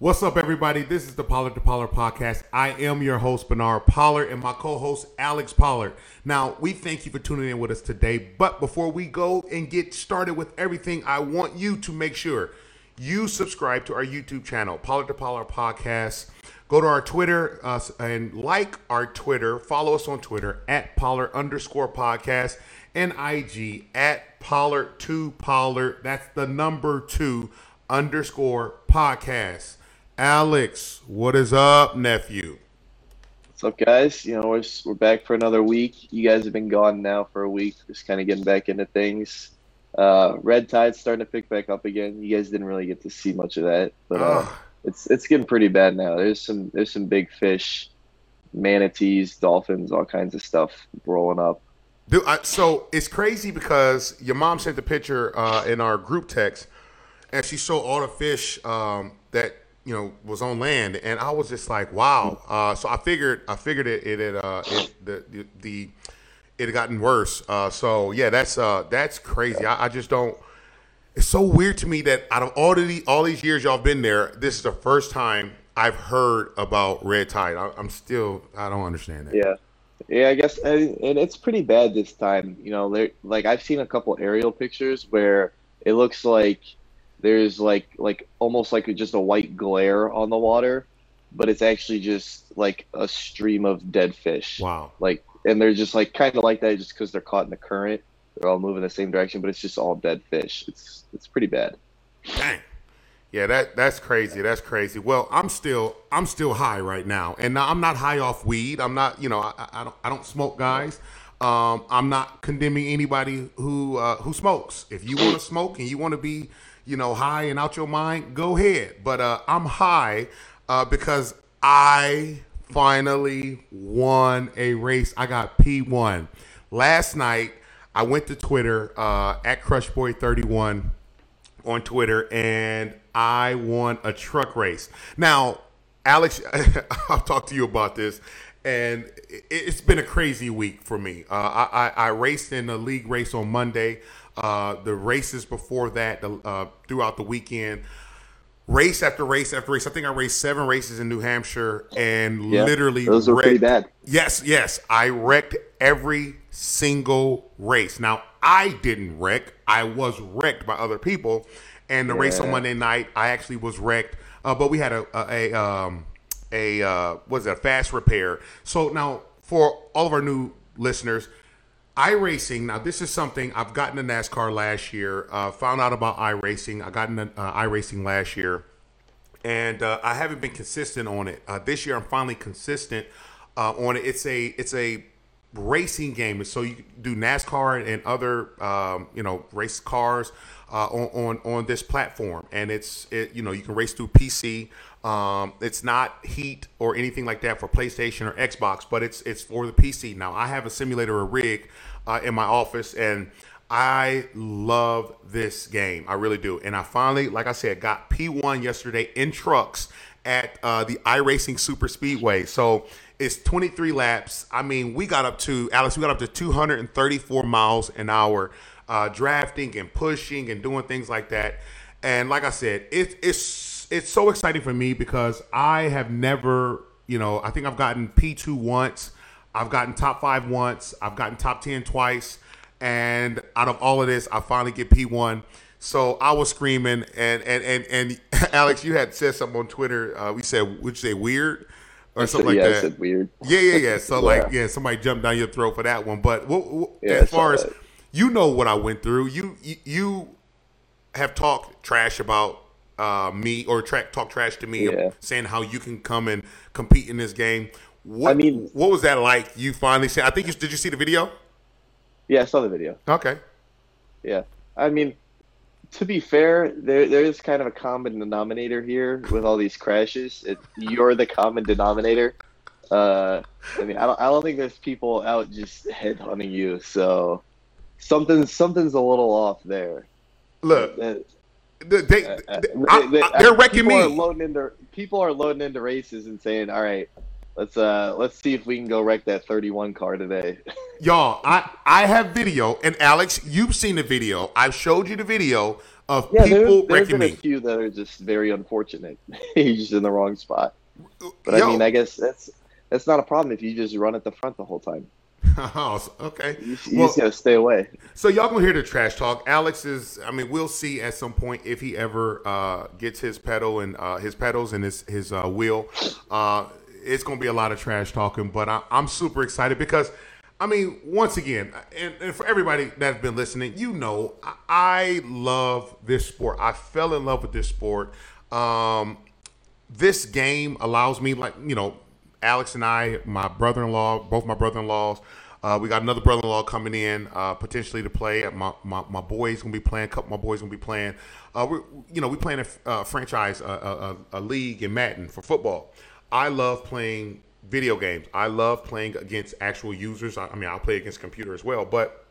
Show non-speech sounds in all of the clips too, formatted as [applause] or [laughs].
What's up, everybody? This is the Pollard to Pollard podcast. I am your host, Bernard Pollard, and my co host, Alex Pollard. Now, we thank you for tuning in with us today. But before we go and get started with everything, I want you to make sure you subscribe to our YouTube channel, Pollard to Pollard podcast. Go to our Twitter uh, and like our Twitter. Follow us on Twitter at Pollard underscore podcast and IG at Pollard to Pollard. That's the number two underscore podcast. Alex, what is up, nephew? What's up, guys? You know, we're, we're back for another week. You guys have been gone now for a week, just kind of getting back into things. Uh, red tide's starting to pick back up again. You guys didn't really get to see much of that, but uh, it's it's getting pretty bad now. There's some there's some big fish, manatees, dolphins, all kinds of stuff rolling up. Dude, I, so it's crazy because your mom sent the picture uh, in our group text, and she showed all the fish um, that you know was on land, and I was just like, wow. Uh, so I figured I figured it it had uh, it, the, the the it had gotten worse. Uh, so yeah, that's uh, that's crazy. I, I, just don't. It's so weird to me that out of all of the all these years y'all been there, this is the first time I've heard about red tide. I, am still I don't understand that. Yeah. Yeah, I guess, and, and it's pretty bad this time. You know, like I've seen a couple aerial pictures where it looks like there's like like almost like just a white glare on the water, but it's actually just like a stream of dead fish. Wow. Like and they're just like kind of like that just because they're caught in the current. They're all moving the same direction, but it's just all dead fish. It's it's pretty bad. Dang. Yeah, that that's crazy. That's crazy. Well, I'm still I'm still high right now, and I'm not high off weed. I'm not, you know, I, I don't I don't smoke, guys. Um, I'm not condemning anybody who uh, who smokes. If you want to smoke and you want to be you know, high and out your mind, go ahead. But uh, I'm high uh, because I finally won a race. I got P1. Last night, I went to Twitter uh, at Crushboy31 on Twitter and I won a truck race. Now, Alex, [laughs] I'll talk to you about this. And it's been a crazy week for me. Uh, I, I, I raced in a league race on Monday. Uh, the races before that, the, uh, throughout the weekend, race after race after race. I think I raced seven races in New Hampshire and yeah, literally those are pretty bad. Yes, yes, I wrecked every single race. Now I didn't wreck; I was wrecked by other people. And the yeah. race on Monday night, I actually was wrecked, uh, but we had a a, a um a uh, was it a fast repair. So now for all of our new listeners, iRacing. Now, this is something I've gotten to NASCAR last year. Uh, found out about iRacing. I got into uh, iRacing last year, and uh, I haven't been consistent on it. Uh, this year, I'm finally consistent uh, on it. It's a it's a racing game, so you do NASCAR and other um, you know race cars uh, on, on on this platform, and it's it, you know you can race through PC. Um, it's not Heat or anything like that for PlayStation or Xbox, but it's it's for the PC. Now I have a simulator, a rig uh, in my office, and I love this game. I really do. And I finally, like I said, got P1 yesterday in trucks at uh, the iRacing Super Speedway. So it's 23 laps. I mean, we got up to Alex. We got up to 234 miles an hour, uh, drafting and pushing and doing things like that. And like I said, it, it's it's so exciting for me because I have never, you know, I think I've gotten P2 once, I've gotten top five once, I've gotten top 10 twice, and out of all of this, I finally get P1. So I was screaming, and and and and [laughs] Alex, you had said something on Twitter. Uh, we said, would you say weird? Or something like that. I said weird. Yeah, yeah, yeah. So [laughs] yeah. like, yeah, somebody jumped down your throat for that one. But what, what, yeah, as far as you know, what I went through, you you have talked trash about uh, me or track talk trash to me, yeah. saying how you can come and compete in this game. What, I mean, what was that like? You finally said, I think you did. You see the video? Yeah, I saw the video. Okay. Yeah, I mean, to be fair, there there is kind of a common denominator here with all these crashes. It, you're the common denominator. Uh, I mean, I don't I don't think there's people out just headhunting you. So something something's a little off there. Look, uh, they, they, uh, uh, they, are uh, wrecking me. Are loading into, people are loading into races and saying, "All right, let's uh let's see if we can go wreck that 31 car today." [laughs] Y'all, I I have video, and Alex, you've seen the video. I've showed you the video of Yeah, people there, there's wrecking been a me. few that are just very unfortunate. [laughs] He's just in the wrong spot. But Yo. I mean, I guess that's that's not a problem if you just run at the front the whole time. [laughs] Oh, okay. You, you Well- just gotta stay away. So y'all gonna hear the trash talk. Alex is. I mean, we'll see at some point if he ever uh, gets his pedal and uh, his pedals and his his uh, wheel. Uh, it's gonna be a lot of trash talking, but I, I'm super excited because. I mean, once again, and, and for everybody that's been listening, you know, I, I love this sport. I fell in love with this sport. Um, this game allows me, like you know, Alex and I, my brother-in-law, both my brother-in-laws. Uh, we got another brother-in-law coming in uh, potentially to play. My, my my boys gonna be playing. A couple my boys gonna be playing. Uh, we you know we playing a uh, franchise, a, a, a, a league in Madden for football. I love playing video games. I love playing against actual users. I, I mean, I'll play against computer as well, but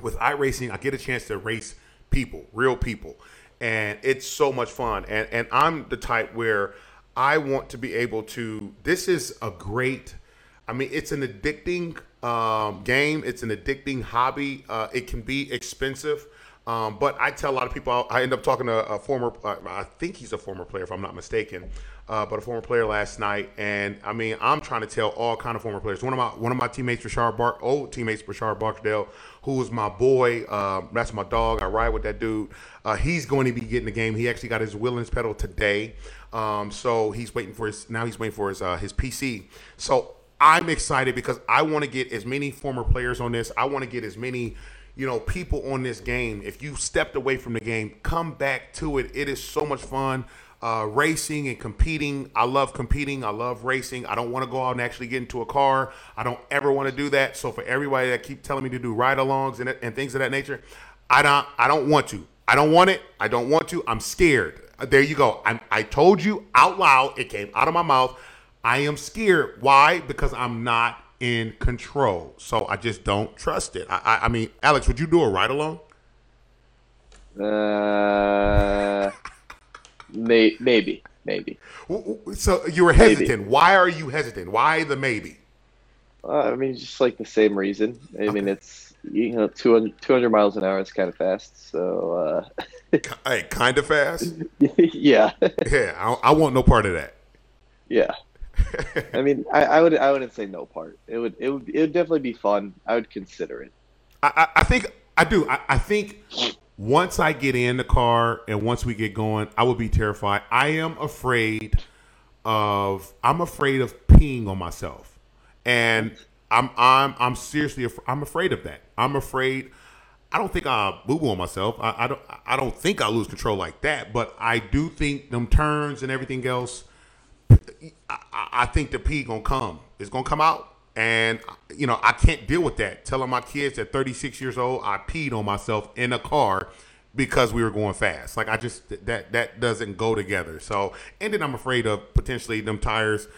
with iRacing, I get a chance to race people, real people, and it's so much fun. And and I'm the type where I want to be able to. This is a great. I mean, it's an addicting um, game. It's an addicting hobby. Uh, it can be expensive. Um, but I tell a lot of people, I end up talking to a former, I think he's a former player, if I'm not mistaken, uh, but a former player last night. And I mean, I'm trying to tell all kind of former players. One of my one of my teammates, Rashard Bark, old teammates, Rashard Barksdale, who was my boy. Uh, that's my dog. I ride with that dude. Uh, he's going to be getting the game. He actually got his wheel pedal today. Um, so he's waiting for his now he's waiting for his uh, his PC. So I'm excited because I want to get as many former players on this. I want to get as many, you know, people on this game. If you stepped away from the game, come back to it. It is so much fun. Uh, racing and competing. I love competing. I love racing. I don't want to go out and actually get into a car. I don't ever want to do that. So for everybody that keep telling me to do ride-alongs and, and things of that nature, I don't. I don't want to. I don't want it. I don't want to. I'm scared. Uh, There you go. I, I told you out loud. It came out of my mouth. I am scared. Why? Because I'm not in control. So I just don't trust it. I, I, I mean, Alex, would you do a ride along? Uh, [laughs] may, maybe, maybe. So you were Maybe. hesitant. Why are you hesitant? Why the maybe? Uh, I mean, just like the same reason. I mean, it's you know 200, 200 miles an hour is kind of fast. So uh, [laughs] [laughs] Hey, kind of fast. [laughs] yeah, Yeah, I, I want no part of that. yeah. [laughs] I mean, I, I would I wouldn't say no part. It would it would it would definitely be fun. I would consider it. I, I, I think I do. I, I think once I get in the car and once we get going, I would be terrified. I am afraid of. I'm afraid of peeing on myself, and I'm I'm I'm seriously. af- I'm afraid of that. I'm afraid. I don't think I'll boo boo on myself. I, I don't. I don't think I'll lose control like that. But I do think them turns and everything else. I, I think the pee gonna come. It's gonna come out, and you know I can't deal with that. Telling my kids at 36 years old I peed on myself in a car because we were going fast. Like I just that that doesn't go together. So and then I'm afraid of potentially them tires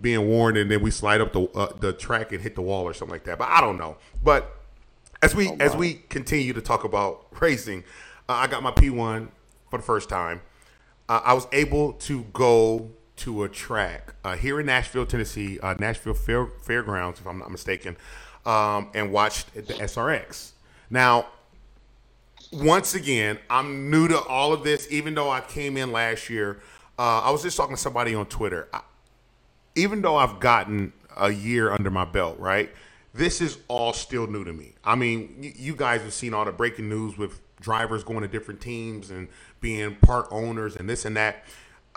being worn and then we slide up the uh, the track and hit the wall or something like that. But I don't know. But as we as we continue to talk about racing, uh, I got my P1 for the first time. Uh, I was able to go to a track uh, here in Nashville, Tennessee, uh, Nashville Fair, Fairgrounds, if I'm not mistaken, um, and watched the SRX. Now, once again, I'm new to all of this, even though I came in last year. Uh, I was just talking to somebody on Twitter. I, even though I've gotten a year under my belt, right? This is all still new to me. I mean, you guys have seen all the breaking news with drivers going to different teams and being part owners and this and that.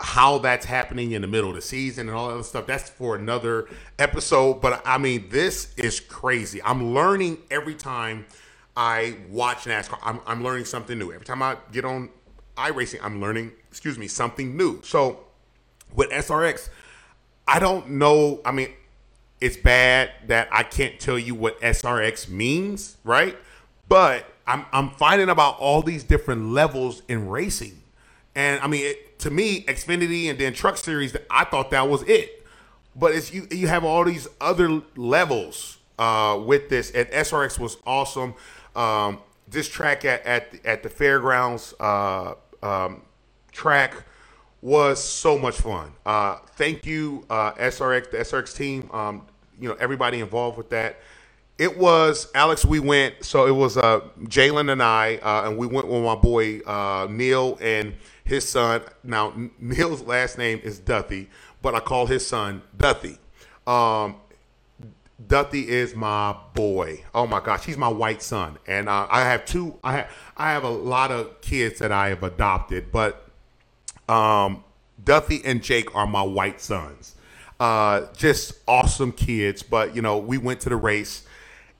How that's happening in the middle of the season and all that other stuff, that's for another episode. But I mean, this is crazy. I'm learning every time I watch NASCAR. I'm, I'm learning something new. Every time I get on iRacing, I'm learning, excuse me, something new. So with SRX, I don't know. I mean, it's bad that I can't tell you what SRX means, right? But I'm I'm finding about all these different levels in racing, and I mean, it, to me, Xfinity and then Truck Series, I thought that was it. But it's you you have all these other levels uh, with this, and SRX was awesome. Um, this track at at, at the fairgrounds uh, um, track was so much fun. Uh, thank you, uh, SRX, the SRX team. Um, you know everybody involved with that. It was Alex. We went. So it was uh, Jalen and I, uh, and we went with my boy uh, Neil and his son. Now Neil's [laughs] last name is Duthie, but I call his son Duthie. Um, Duthie is my boy. Oh my gosh, he's my white son, and uh, I have two. I have I have a lot of kids that I have adopted, but um, Duthie and Jake are my white sons. Uh, just awesome kids. But you know, we went to the race.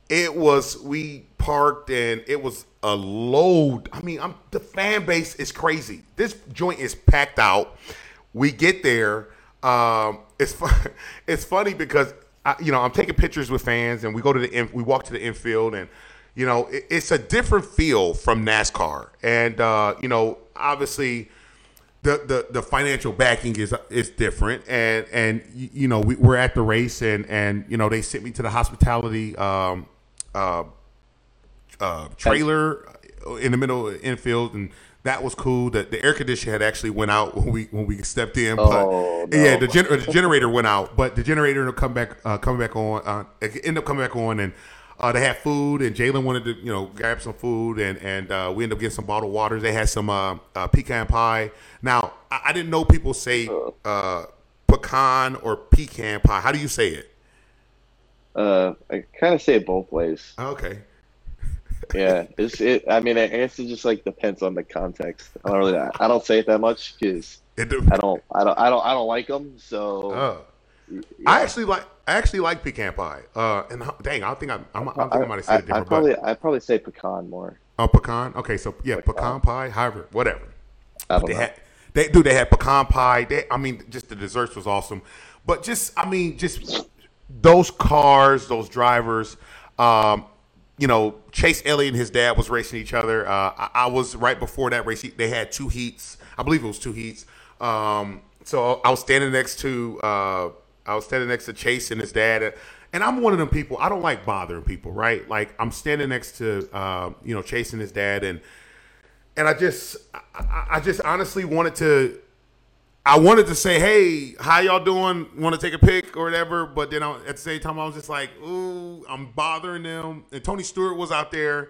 It was we parked and it was a load. I mean, I'm the fan base is crazy. This joint is packed out. We get there. Um, it's fun, [laughs] it's funny because I, you know I'm taking pictures with fans and we go to the we walk to the infield and you know it, it's a different feel from NASCAR and uh, you know obviously the, the, the financial backing is is different and and you know we, we're at the race and and you know they sent me to the hospitality um, uh, uh, trailer in the middle of the infield and that was cool. The, the air conditioner had actually went out when we when we stepped in, but Oh, no. yeah, the, gen- the generator went out, but the generator will come back uh, coming back on. Uh, ended up coming back on, and uh, they had food, and Jalen wanted to you know grab some food, and and uh, we ended up getting some bottled waters. They had some uh, uh, pecan pie. Now I, I didn't know people say uh, pecan or pecan pie. How do you say it? Uh, I kind of say it both ways. Okay. [laughs] Yeah, it's it. I mean, I guess it just like depends on the context. I don't really. I don't say it that much because I don't. I don't. I don't. I don't like them. So uh, yeah. I actually like I actually like pecan pie. Uh, and dang, I think I, I'm, I think I might have said it I, I different, but probably. I probably say pecan more. Oh, pecan. Okay, so yeah, pecan, Pecan. pie. However, whatever. I don't They know. had, they do. They had pecan pie. They, I mean, just the desserts was awesome. But just, I mean, just those cars, those drivers. Um, you know, Chase Elliott and his dad was racing each other. Uh, I, I was right before that race. They had two heats. I believe it was two heats. Um, so I was standing next to uh, I was standing next to Chase and his dad. And I'm one of them people. I don't like bothering people, right? Like I'm standing next to uh, you know Chase and his dad, and and I just I, I- I just honestly wanted to I wanted to say, hey, how y'all doing? Want to take a pic or whatever? But then I, at the same time, I was just like, ooh, I'm bothering them. And Tony Stewart was out there,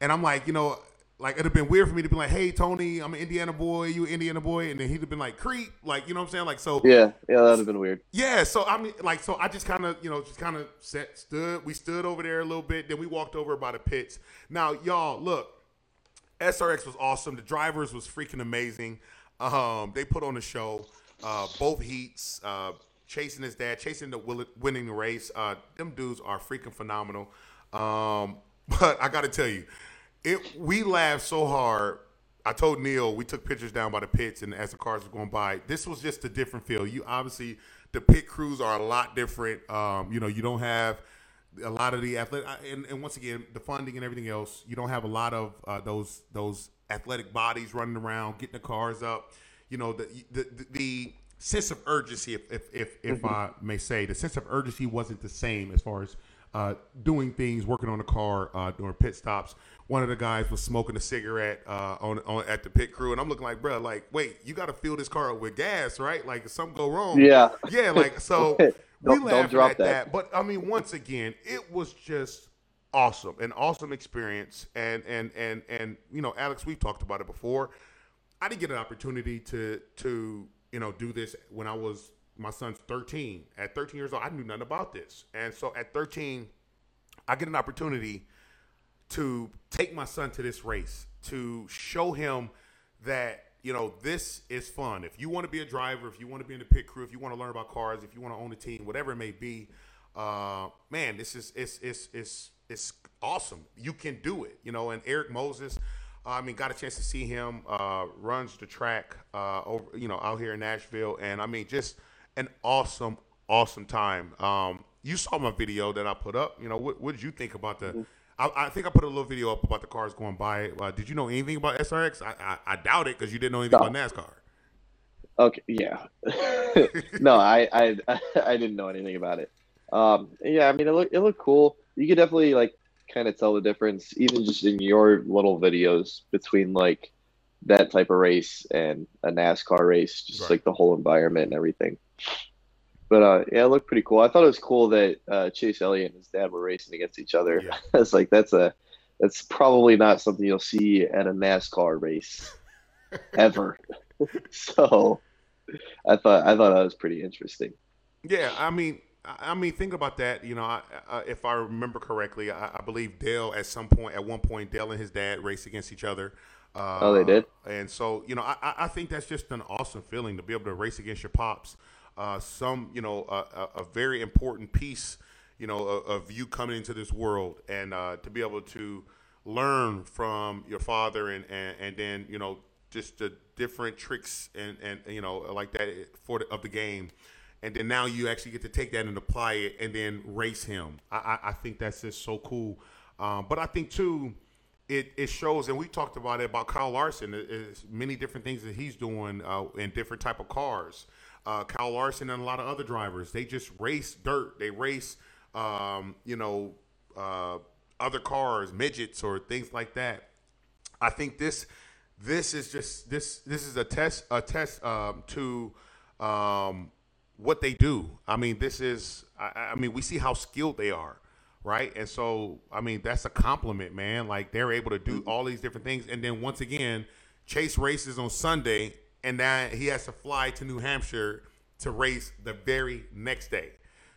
and I'm like, you know, like it'd have been weird for me to be like, hey, Tony, I'm an Indiana boy, you an Indiana boy, and then he'd have been like, Crete, like, you know what I'm saying? Like, so Yeah. Yeah. That'd have been weird. yeah, so I mean, like, so I just kind of, you know, just kind of set, stood. We stood over there a little bit, then we walked over by the pits. Now, y'all, look, SRX was awesome. The drivers was freaking amazing. Um, they put on a show. Uh, both heats, uh, chasing his dad, chasing the will- winning the race. Uh, them dudes are freaking phenomenal. Um, [laughs] but I got to tell you, it we laughed so hard. I told Neil we took pictures down by the pits, and as the cars were going by, this was just a different feel. You obviously the pit crews are a lot different. Um, you know, you don't have a lot of the athletic, and, and once again, the funding and everything else. You don't have a lot of uh, those those athletic bodies running around, getting the cars up. You know, the the, the, the sense of urgency, if if if, if I may say, the sense of urgency wasn't the same as far as uh, doing things, working on the car uh, during pit stops. One of the guys was smoking a cigarette uh, on, on at the pit crew, and I'm looking like, bro, like, wait, you got to fill this car up with gas, right? Like, if something go wrong, Yeah. yeah, like so. [laughs] We laughed at that. that. but I mean, once again, it was just awesome, an awesome experience, and and and and you know, Alex, we've talked about it before. I didn't get an opportunity to to you know do this when I was my son's 13. At 13 years old, I knew nothing about this, and so at 13, I get an opportunity to take my son to this race to show him that you know this is fun. If you want to be a driver, if you want to be in the pit crew, if you want to learn about cars, if you want to own a team, whatever it may be, uh, man, this is it's it's it's it's awesome. You can do it, you know. And Erik Moses, I mean, got a chance to see him uh, runs the track uh, over, you know, out here in Nashville, and I mean, just an awesome, awesome time. Um, you saw my video that I put up. You know, what, what did you think about the? I, I think I put a little video up about the cars going by. Uh, did you know anything about SRX? I, I, I doubt it because you didn't know anything No. about NASCAR. Okay, yeah. [laughs] no, I, I I didn't know anything about it. Um, yeah, I mean it looked it looked cool. You could definitely like kind of tell the difference, even just in your little videos between like that type of race and a NASCAR race, just Right. like the whole environment and everything. But uh, yeah, it looked pretty cool. I thought it was cool that uh, Chase Elliott and his dad were racing against each other. Yeah. [laughs] it's like that's a that's probably not something you'll see at a NASCAR race [laughs] ever. [laughs] so I thought I thought that was pretty interesting. Yeah, I mean, I mean, think about that. You know, I, I, if I remember correctly, I, I believe Dale at some point, at one point, Dale and his dad raced against each other. Uh, Oh, they did? And so, you know, I, I- I think that's just an awesome feeling to be able to race against your pops. Uh, some, you know, a, a, very important piece, you know, of, of you coming into this world, and uh, to be able to learn from your father, and and, and then, you know, just the different tricks and and you know like that for the, of the game and then now you actually get to take that and apply it and then race him. I, I, I think that's just so cool. Um, but I think too, it, it shows, and we talked about it about Kyle Larson. It's many different things that he's doing uh, in different type of cars. Uh, Kyle Larson and a lot of other drivers, they just race dirt. They race, um, you know, uh, other cars, midgets or things like that. I think this this is just this this is a test a test um, to um, what they do. I mean, this is I, I mean we see how skilled they are, right? And so I mean that's a compliment, man. Like they're able to do all these different things, and then once again, Chase races on Sunday, and then he has to fly to New Hampshire to race the very next day.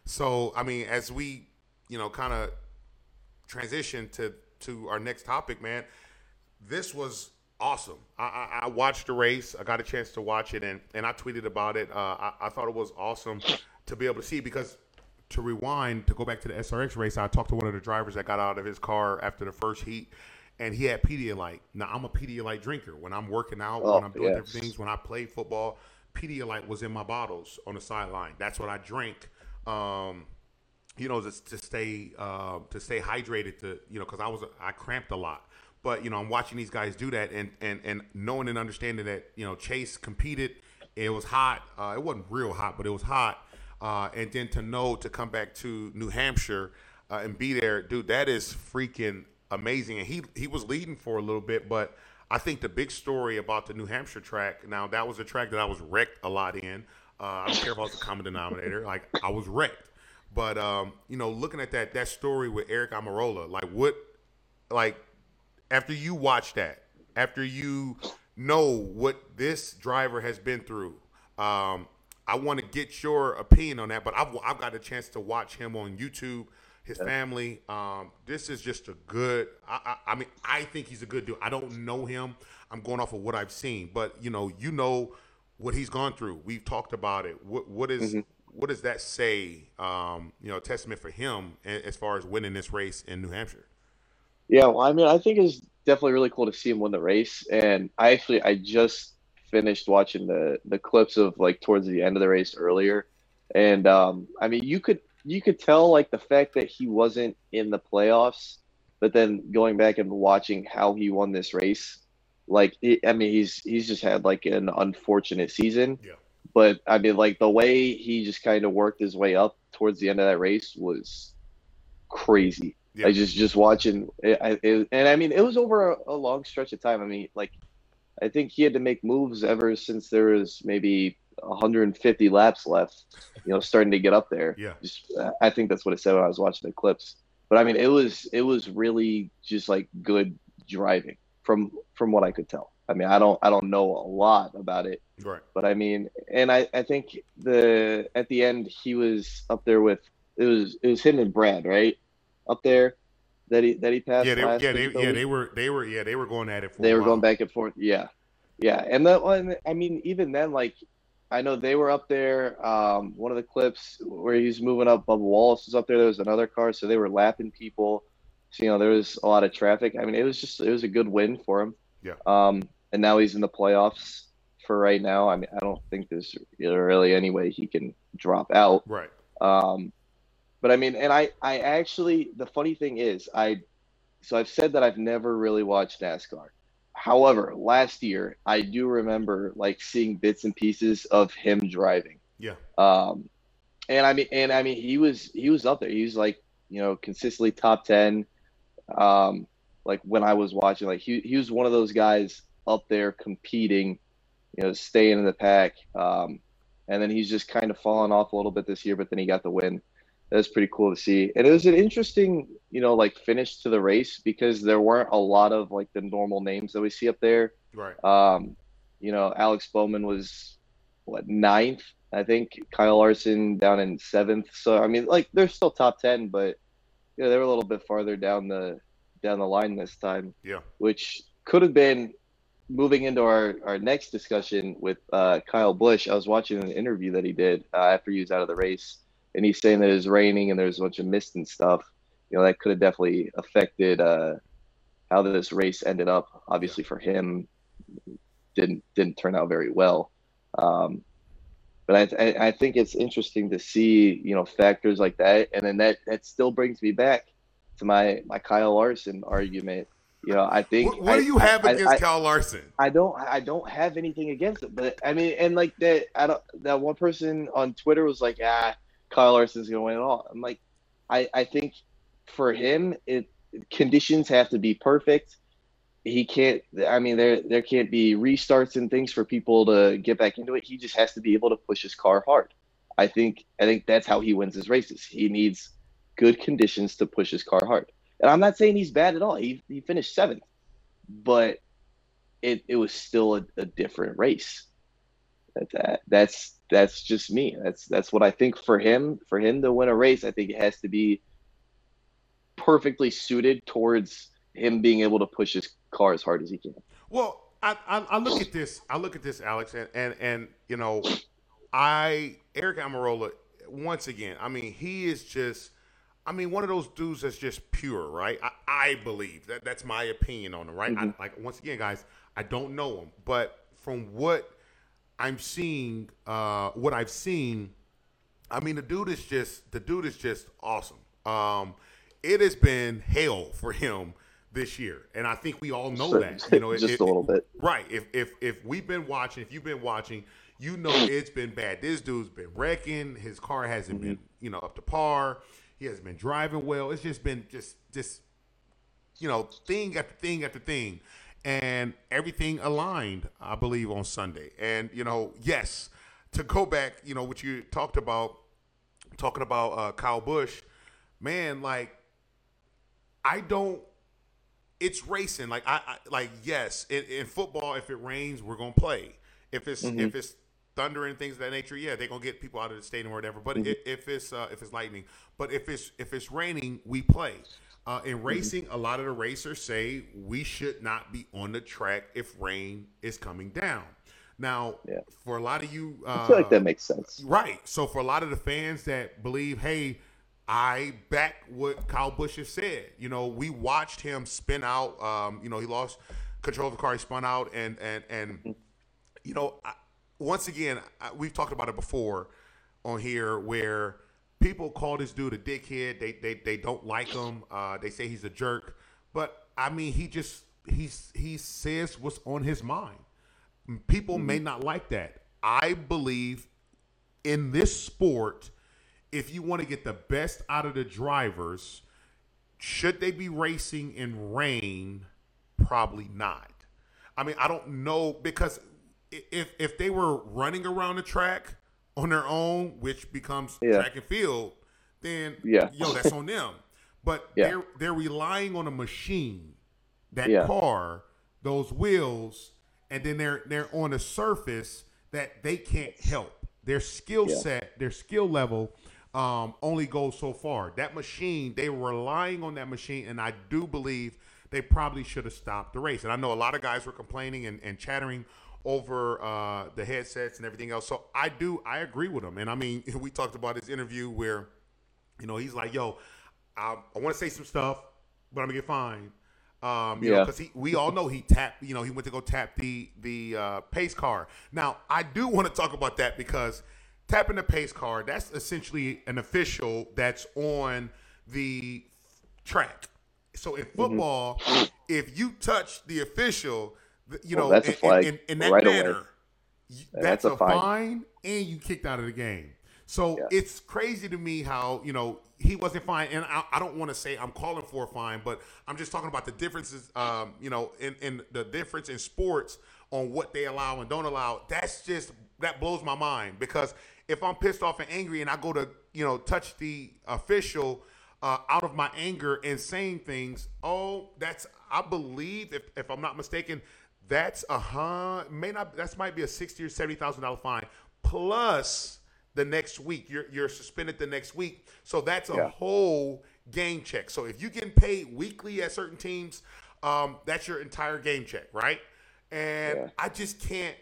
So I mean, as we you know kind of transition to to our next topic, man. This was awesome. I, I, I watched the race. I got a chance to watch it, and and I tweeted about it. Uh, I, I thought it was awesome to be able to see because to rewind to go back to the SRX race, I talked to one of the drivers that got out of his car after the first heat, and he had Pedialyte. Now I'm a Pedialyte drinker. When I'm working out, Oh, when I'm doing yes. different things, when I play football, Pedialyte was in my bottles on the sideline. That's what I drank. Um, you know, just to stay uh, to stay hydrated. To you know, because I was I cramped a lot. But you know, I'm watching these guys do that, and and and knowing and understanding that you know Chase competed. It was hot. Uh, it wasn't real hot, but it was hot. Uh, and then to know to come back to New Hampshire uh, and be there, dude, that is freaking amazing. And he he was leading for a little bit, but I think the big story about the New Hampshire track. Now that was a track that I was wrecked a lot in. Uh, I don't care if I was the common denominator. [laughs] Like I was wrecked. But um, you know, looking at that that story with Aric Almirola, like what, like after you watch that, after you know what this driver has been through, um, I want to get your opinion on that. But I've I've got a chance to watch him on YouTube, his family. Um, this is just a good. I, I, I mean, I think he's a good dude. I don't know him. I'm going off of what I've seen, but you know, you know what he's gone through. We've talked about it. What what is- what does that say? Um, you know, testament for him as far as winning this race in New Hampshire. Yeah, well, I mean, I think it's definitely really cool to see him win the race. And I actually, I just finished watching the the clips of like towards the end of the race earlier, and um, I mean, you could you could tell like the fact that he wasn't in the playoffs, but then going back and watching how he won this race, like it, I mean, he's he's just had like an unfortunate season. Yeah. But I mean, like the way he just kind of worked his way up towards the end of that race was crazy. Yeah. I just just watching it, I, it, and I mean it was over a, a long stretch of time. I mean, like I think he had to make moves ever since there was maybe 150 laps left. You know, starting to get up there. Yeah. Just, I think that's what it said when I was watching the clips. But I mean, it was it was really just like good driving from from what I could tell. I mean, I don't I don't know a lot about it, Right. but I mean, and I, I think the at the end he was up there with it was it was him and Brad right up there that he that he passed. Yeah, they, yeah, they, yeah, they were, they were, yeah, they were going at it for. they were while. going back and forth. Yeah, yeah, and that one. I mean, even then, like I know they were up there. Um, one of the clips where he's moving up, Bubba Wallace was up there. There was another car, so they were lapping people. So you know there was a lot of traffic. I mean, it was just it was a good win for him. Yeah. Um, and now he's in the playoffs for right now. I mean, I don't think there's really any way he can drop out. Right. Um, but I mean, and I, I actually, the funny thing is, I, so I've said that I've never really watched NASCAR. However, last year I do remember like seeing bits and pieces of him driving. Yeah. Um, and I mean, and I mean, he was he was up there. He was like, you know, consistently top ten. Um, like when I was watching, like he he was one of those guys up there competing, you know, staying in the pack. Um, and then he's just kind of fallen off a little bit this year. But then he got the win. That was pretty cool to see, and it was an interesting, you know, like finish to the race because there weren't a lot of like the normal names that we see up there. Right. Um, you know, Alex Bowman was what ninth, I think. Kyle Larson down in seventh. So I mean, like they're still top ten, but yeah, they were a little bit farther down the down the line this time. Yeah. Which could have been moving into our, our next discussion with uh, Kyle Busch. I was watching an interview that he did uh, after he was out of the race, and he's saying that it was raining and there's a bunch of mist and stuff. You know, that could have definitely affected uh, how this race ended up. Obviously, for him, didn't didn't turn out very well. Um, but I, I, I think it's interesting to see you know factors like that, and then that that still brings me back to my my Kyle Larson argument. You know, I think. What, what I, do you have I, against I, Kyle Larson? I don't. I don't have anything against it, but I mean, and like that. I don't. That one person on Twitter was like, "Ah, Kyle Larson's gonna win it all." I'm like, I I think for him, it conditions have to be perfect. He can't i mean there there can't be restarts and things for people to get back into it. He just has to be able to push his car hard. I think i think that's how he wins his races. He needs good conditions to push his car hard. And i'm not saying he's bad at all. He, he finished seventh but it, it was still a, a different race that, that that's that's just me that's that's what i think for him for him to win a race i think it has to be perfectly suited towards him being able to push his car as hard as he can. Well, I, I, I look at this. I look at this, Alex, and and, and you know, I Aric Almirola once again. I mean, he is just. I mean, one of those dudes that's just pure, right? I, I believe that that's my opinion on him, right? Mm-hmm. I, like once again, guys, I don't know him, but from what I'm seeing, uh, what I've seen, I mean, the dude is just the dude is just awesome. Um, it has been hell for him this year, and I think we all know that. [laughs] You know, just it, a little bit, right? If if if we've been watching, if you've been watching, you know it's been bad. This dude's been wrecking. His car hasn't mm-hmm. been, you know, up to par. He hasn't been driving well. It's just been just just you know thing after thing after thing, and everything aligned. I believe on Sunday, and you know, yes, to go back, you know, what you talked about, talking about uh, Kyle Busch, man, like I don't it's racing. Like I, I like yes, in, in, football, if it rains, we're gonna play. If it's mm-hmm. if it's thunder and things of that nature, yeah, they're gonna get people out of the stadium or whatever. But mm-hmm. if, if, it's uh, if it's lightning, but if it's if it's raining, we play. Uh, in mm-hmm. racing, mm-hmm. a lot of the racers say we should not be on the track if rain is coming down. Now, yeah. for a lot of you, uh, I feel like that makes sense, right? So for a lot of the fans that believe, hey, I back what Kyle Busch has said. You know, we watched him spin out. Um, you know, he lost control of the car. He spun out, and and and you know, I, once again, I, we've talked about it before on here where people call this dude a dickhead. They they they don't like him. Uh, they say he's a jerk. But I mean, he just he's he says what's on his mind. People mm-hmm. may not like that. I believe in this sport if you want to get the best out of the drivers, should they be racing in rain? Probably not. I mean, I don't know because if if they were running around the track on their own, which becomes yeah. track and field, then yeah. yo, that's on them. But [laughs] yeah. they're they're relying on a machine, that yeah. car, those wheels, and then they're they're on a surface that they can't help. Their skill set, their skill level um, only goes so far. That machine, they were relying on that machine, and I do believe they probably should have stopped the race. And I know a lot of guys were complaining and, and chattering over uh, the headsets and everything else. So I do, I agree with him. And I mean, [laughs] we talked about his interview where, you know, he's like, "Yo, I, I want to say some stuff, but I'm gonna get fined." Um, you yeah. because he, we all know he tapped. You know, he went to go tap the the uh, pace car. Now, I do want to talk about that because tapping the pace car that's essentially an official that's on the track. So in mm-hmm. football, mm-hmm. if you touch the official, you well, know, that's in, a flag in, in that right manner, away. that's, that's, a, fine. fine. and you kicked out of the game. So yeah. it's crazy to me how you know he wasn't fine, and I, I don't want to say I'm calling for a fine, but I'm just talking about the differences, um, you know, in, in the difference in sports on what they allow and don't allow. That's just that blows my mind because if I'm pissed off and angry and I go to you know touch the official uh, out of my anger and saying things, oh, that's I believe if if I'm not mistaken, that's a huh may not that's might be a sixty or seventy thousand dollar fine plus the next week. You're you're suspended the next week, so that's a Yeah. whole game check. So if you're getting paid weekly at certain teams, um, that's your entire game check, right? And Yeah. I just can't.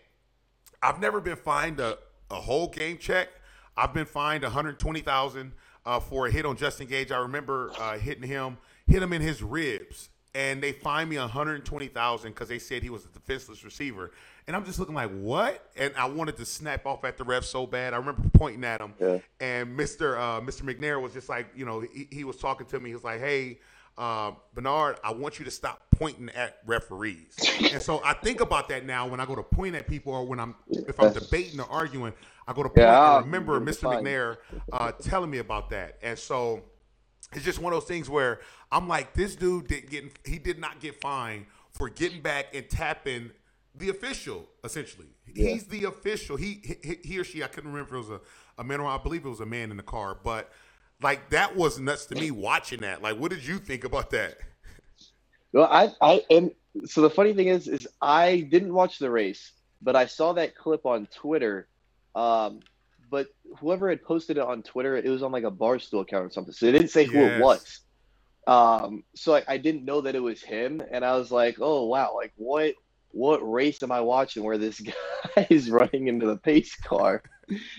I've never been fined a, a whole game check. I've been fined 120,000 uh, for a hit on Justin Gage. I remember uh, hitting him, hit him in his ribs, and they fined me 120,000 because they said he was a defenseless receiver. And I'm just looking like, what? And I wanted to snap off at the ref so bad. I remember pointing at him, Yeah. and Mr. Uh, Mr. McNair was just like, you know, he, he was talking to me. He was like, hey, uh, Bernard, I want you to stop pointing at referees. [laughs] and so I think about that now when I go to point at people or when I'm if I'm debating or arguing, I go to point Yeah, and remember Mr. McNair uh, telling me about that. And so it's just one of those things where I'm like, this dude didn't get he did not get fined for getting back and tapping the official essentially. Yeah. He's the official. He, he he or she I couldn't remember if it was a, a man or I believe it was a man in the car, but like that was nuts to me watching that. Like, what did you think about that? Well, I, I, and so the funny thing is, is I didn't watch the race, but I saw that clip on Twitter. Um, but whoever had posted it on Twitter, it was on like a Barstool account or something. So they didn't say who it was. Um, so I, I didn't know that it was him, and I was like, oh wow, like what, what race am I watching where this [laughs] guy is running into the pace car? [laughs]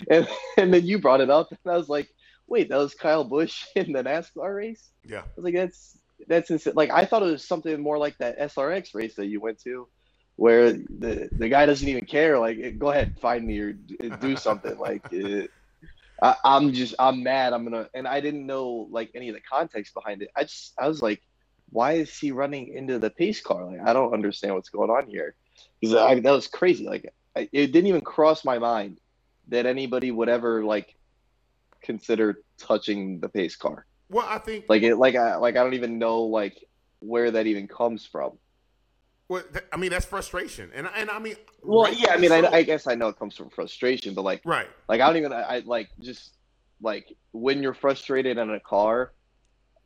And and then you brought it up, and I was like, wait, that was Kyle Busch [laughs] in the NASCAR race. Yeah. I was like, that's that's insane. Like I thought it was something more like that SRX race that you went to, where the the guy doesn't even care. Like, "Eh, go ahead, find me or do [laughs] something. like, uh, I, I'm just I'm mad. I'm gonna and I didn't know like any of the context behind it. I just I was like, why is he running into the pace car? Like, I don't understand what's going on here. Because I that was crazy. Like, I, it didn't even cross my mind that anybody would ever like consider touching the pace car Well, I think like it like i like i don't even know like where that even comes from well, th- I mean that's frustration, and and I mean, well rightfully yeah i mean so. I, I guess i know it comes from frustration but like right. like i don't even I, I like just like when you're frustrated in a car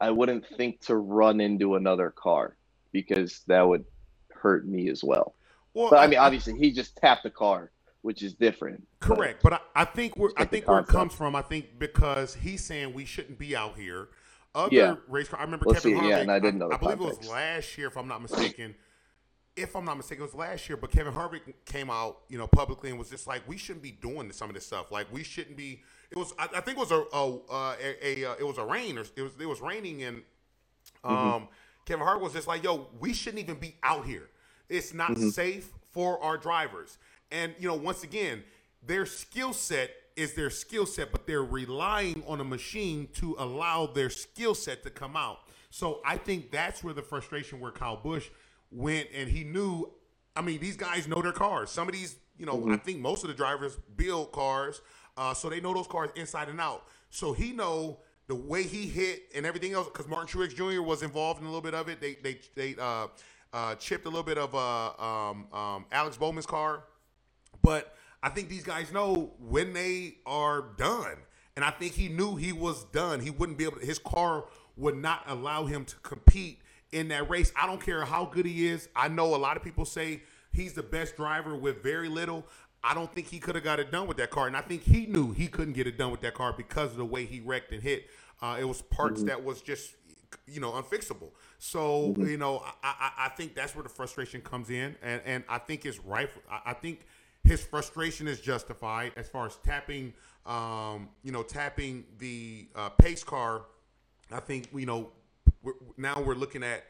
i wouldn't think to run into another car because that would hurt me as well Well, but i mean obviously he just tapped the car which is different Correct, but I, I think where I think where it comes from. I think because he's saying we shouldn't be out here. Other Yeah. race car. I remember Let's Kevin see, yeah, and I didn't know I, I believe it was last year, if I'm not mistaken. If I'm not mistaken, it was last year. But Kevin Harvick came out, you know, publicly and was just like, "We shouldn't be doing some of this stuff. Like, we shouldn't be." It was, I, I think, it was a, a, a, a uh, it was a rain, or it was, it was raining, and um, Mm-hmm. Kevin Hart was just like, "Yo, we shouldn't even be out here. It's not Mm-hmm. safe for our drivers." And you know, once again, their skill set is their skill set, but they're relying on a machine to allow their skill set to come out. So I think that's where the frustration where Kyle Busch went, and he knew. I mean, these guys know their cars. Some of these, you know, I think most of the drivers build cars, uh, so they know those cars inside and out. So he know the way he hit and everything else. Because Martin Truex Jr. was involved in a little bit of it. They they they uh, uh, chipped a little bit of uh, um, um, Alex Bowman's car, but I think these guys know when they are done. And I think he knew he was done. He wouldn't be able to, his car would not allow him to compete in that race. I don't care how good he is. I know a lot of people say he's the best driver with very little. I don't think he could have got it done with that car. And I think he knew he couldn't get it done with that car because of the way he wrecked and hit. Uh, it was parts that was just, you know, unfixable. So, you know, I, I, I think that's where the frustration comes in. And, and I think it's right. I, I think his frustration is justified as far as tapping, um, you know, tapping the uh, pace car. I think you know we're, now we're looking at,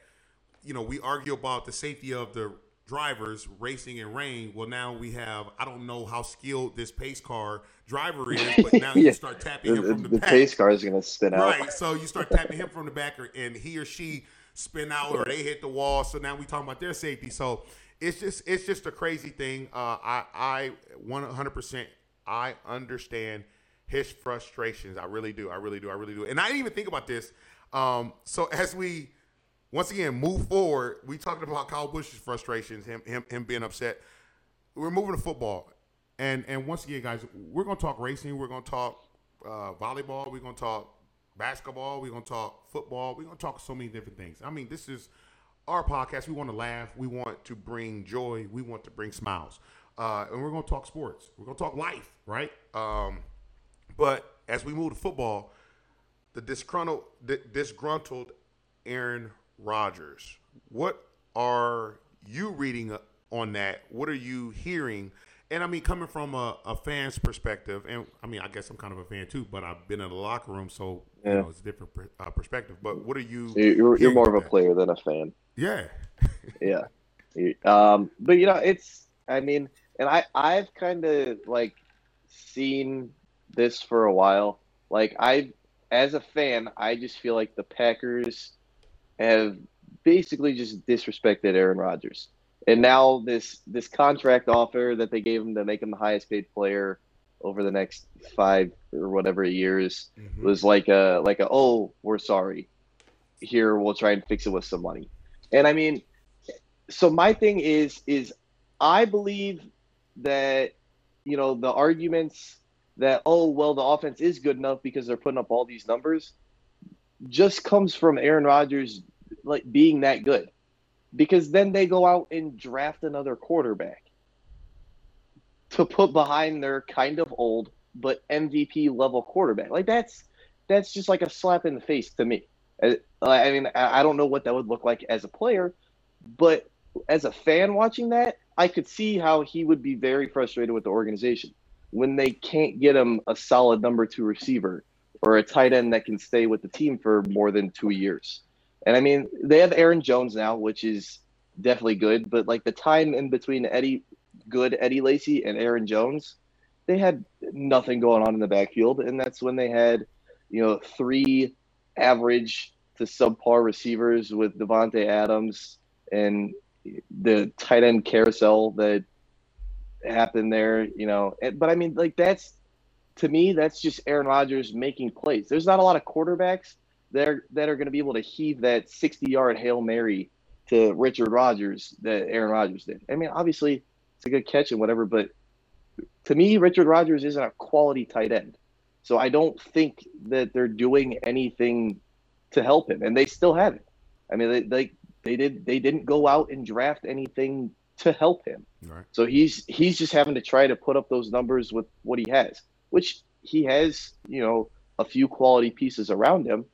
you know, we argue about the safety of the drivers racing in rain. Well, now we have I don't know how skilled this pace car driver is, but now you [laughs] Yeah. start tapping the, him from the, the back. pace car is going to spin out Right. So you start tapping him from the back, or, and he or she spin out, or they hit the wall. So now we talking about their safety. So it's just it's just a crazy thing. Uh, I I 100 percent I understand his frustrations. I really do. I really do. I really do. And I didn't even think about this. Um, so [laughs] as we once again move forward, we talking about Kyle Busch's frustrations, him him him being upset. We're moving to football. and and once again, guys, we're gonna talk racing. We're gonna talk uh, volleyball. We're gonna talk basketball. We're gonna talk football. We're gonna talk so many different things. I mean, this is our podcast. We want to laugh. We want to bring joy. We want to bring smiles. Uh, and we're gonna talk sports. We're gonna talk life, right? Um, but as we move to football, the disgruntled, disgruntled Aaron Rodgers. What are you reading on that? What are you hearing? And I mean, coming from a, a fan's perspective, and I mean, I guess I'm kind of a fan too, but I've been in the locker room, so Yeah. you know, it's a different per- uh, perspective. But what are you? So You're, you're more of a that? player than a fan. Yeah. [laughs] yeah um but you know it's i mean and i i've kind of like seen this for a while like i as a fan i just feel like the packers have basically just disrespected aaron rodgers. And now this this contract offer that they gave him to make him the highest paid player over the next five or whatever years Mhm. was like a like a oh we're sorry. Here we'll try and fix it with some money. And i mean so my thing is is i believe that you know the arguments that oh well the offense is good enough because they're putting up all these numbers just comes from aaron rodgers like being that good because then they go out and draft another quarterback to put behind their kind of old but MVP level quarterback. Like that's that's just like a slap in the face to me. Uh, I mean, I I don't know what that would look like as a player, but as a fan watching that, I could see how he would be very frustrated with the organization when they can't get him a solid number two receiver or a tight end that can stay with the team for more than two years. And I mean, they have Aaron Jones now, which is definitely good, but like the time in between Eddie, good Eddie Lacy and Aaron Jones, they had nothing going on in the backfield, and that's when they had, you know, three average to subpar receivers with Davante Adams and the tight end carousel that happened there. You know, but I mean, like that's to me, that's just Aaron Rodgers making plays. There's not a lot of quarterbacks that are, that are going to be able to heave that 60 yard hail mary to Richard Rodgers that Aaron Rodgers did. I mean, obviously it's a good catch and whatever, but to me, Richard Rodgers isn't a quality tight end. So I don't think that they're doing anything to help him, and they still haven't. I mean, they they, they did they didn't go out and draft anything to help him. Right. So he's he's just having to try to put up those numbers with what he has, which he has, you know, a few quality pieces around him.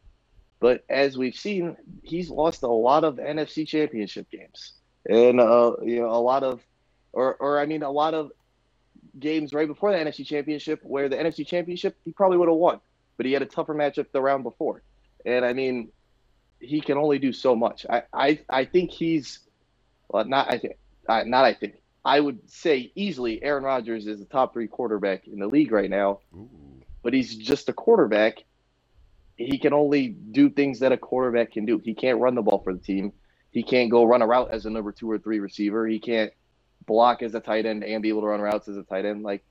But as we've seen, he's lost a lot of NFC Championship games, and uh, you know, a lot of, or or I mean, a lot of games right before the NFC Championship where the NFC Championship he probably would have won, but he had a tougher matchup the round before, and I mean, he can only do so much. I I, I think he's, well, not I think, not I think. I would say easily Aaron Rodgers is the top three quarterback in the league right now, Ooh. but he's just a quarterback. He can only do things that a quarterback can do. He can't run the ball for the team. He can't go run a route as a number two or three receiver. He can't block as a tight end and be able to run routes as a tight end. Like,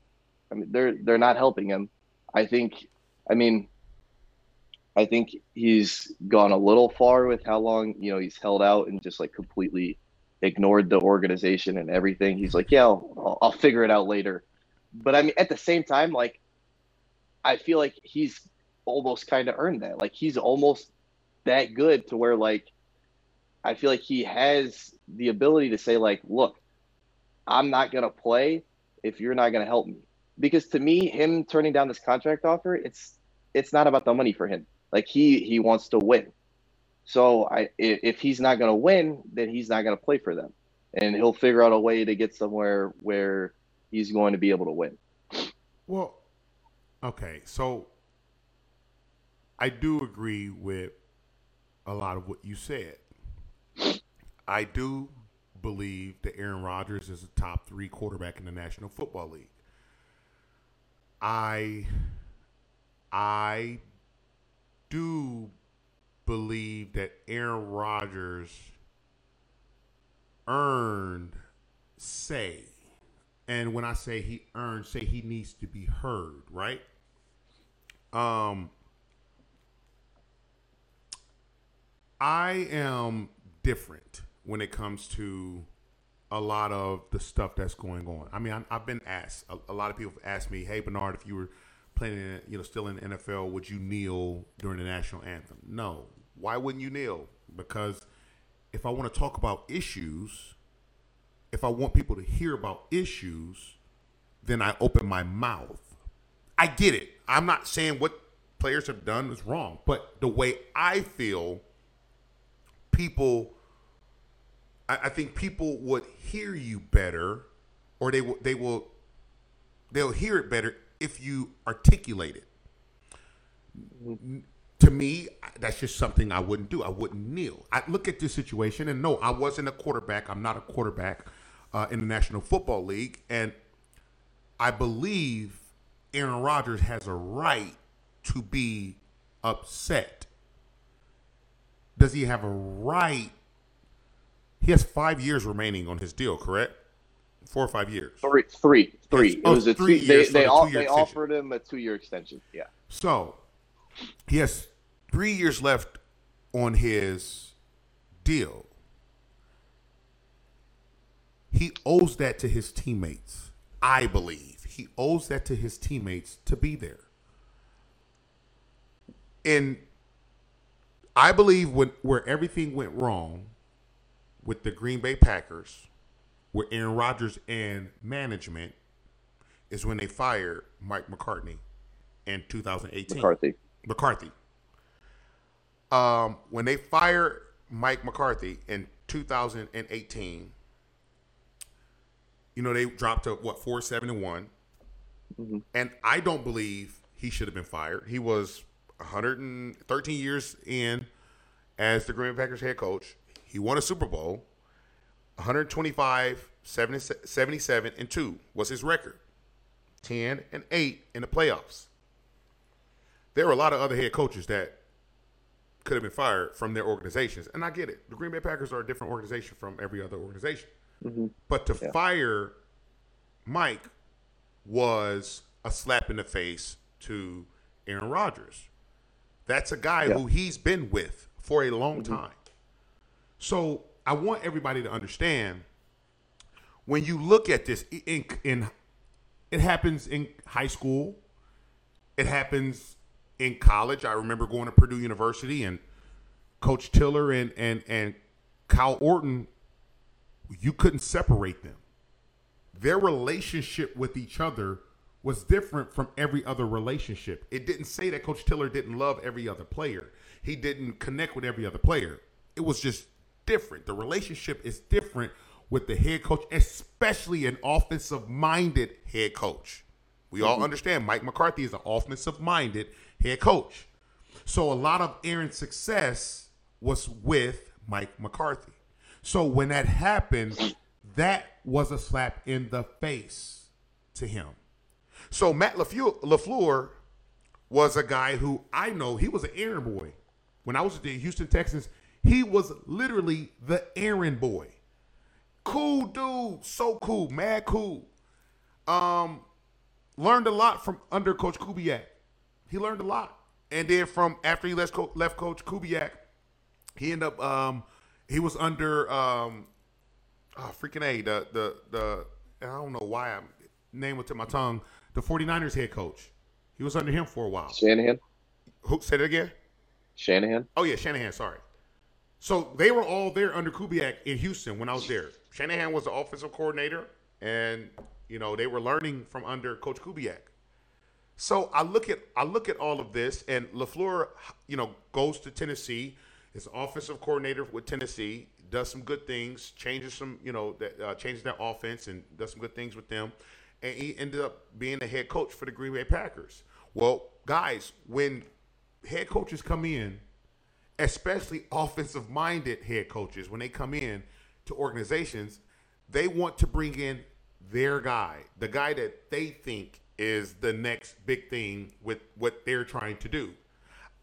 I mean, they're they're not helping him. I think. I mean, I think he's gone a little far with how long you know he's held out and just like completely ignored the organization and everything. He's like, yeah, I'll, I'll- figure it out later. But I mean, at the same time, like, I feel like he's almost kind of earned that. Like, he's almost that good to where, like, I feel like he has the ability to say, like, look, I'm not going to play if you're not going to help me. Because to me, him turning down this contract offer, it's it's not about the money for him. Like he he wants to win. So I if, he's not going to win, then he's not going to play for them, and he'll figure out a way to get somewhere where he's going to be able to win. Well, okay, so I do agree with a lot of what you said. I do believe that Aaron Rodgers is a top three quarterback in the National Football League. I I do believe that Aaron Rodgers earned say and when I say he earned, say he needs to be heard, right? Um, I am different when it comes to a lot of the stuff that's going on. I mean, I, have been asked. A, a, lot of people have asked me, "Hey, Bernard, if you were playing, in, you know, still in the NFL, would you kneel during the national anthem?" No. Why wouldn't you kneel? Because if I want to talk about issues, if I want people to hear about issues, then I open my mouth. I get it. I'm not saying what players have done is wrong, but the way I feel, people, I, I think people would hear you better, or they will, they will, they'll hear it better if you articulate it. To me, that's just something I wouldn't do. I wouldn't kneel. I look at this situation, and no, I wasn't a quarterback. I'm not a quarterback uh, in the National Football League, and I believe Aaron Rodgers has a right to be upset. Does he have a right? He has five years remaining on his deal, correct? Four or five years. Three, three, three. Yes. It oh, was a three two, years. They, they, all, they offered him a two-year extension. Yeah. So he has three years left on his deal. He owes that to his teammates, I believe. He owes that to his teammates to be there. And I believe when where everything went wrong with the Green Bay Packers, with Aaron Rodgers and management, is when they fired Mike McCartney in 2018. McCarthy. McCarthy. Um, when they fired Mike McCarthy in 2018, you know, they dropped to what four seven and one, mm-hmm. and I don't believe he should have been fired. He was 113 years in as the Green Bay Packers head coach. He won a Super Bowl. 125, 70, 77, and 2 was his record. 10 and 8 in the playoffs. There were a lot of other head coaches that could have been fired from their organizations. And I get it. The Green Bay Packers are a different organization from every other organization. Mm-hmm. But to yeah. fire Mike was a slap in the face to Aaron Rodgers. That's a guy yeah. who he's been with for a long mm-hmm. time. So I want everybody to understand when you look at this in, in it happens in high school, it happens in college. I remember going to Purdue University and Coach Tiller and and and Kyle Orton you couldn't separate them. Their relationship with each other was different from every other relationship. It didn't say that Coach Tiller didn't love every other player. He didn't connect with every other player. It was just different. The relationship is different with the head coach, especially an offensive minded head coach. We mm-hmm. all understand Mike McCarthy is an offensive minded head coach. So a lot of Aaron's success was with Mike McCarthy. So when that happened, that was a slap in the face to him. So Matt LaFleur was a guy who I know he was an errand boy. When I was at the Houston Texans, he was literally the errand boy. Cool dude, so cool, mad cool. Um, learned a lot from under Coach Kubiak. He learned a lot, and then from after he left, left Coach Kubiak, he ended up um, he was under um, oh, freaking a the the the I don't know why I'm name it to my tongue. The 49ers head coach. He was under him for a while. Shanahan. Who said it again? Shanahan. Oh yeah, Shanahan. Sorry. So they were all there under Kubiak in Houston when I was there. Shanahan was the offensive coordinator, and you know they were learning from under Coach Kubiak. So I look at I look at all of this, and Lafleur, you know, goes to Tennessee is offensive coordinator with Tennessee. Does some good things, changes some, you know, that uh, changes their offense and does some good things with them. And he ended up being the head coach for the Green Bay Packers. Well, guys, when head coaches come in, especially offensive minded head coaches, when they come in to organizations, they want to bring in their guy, the guy that they think is the next big thing with what they're trying to do.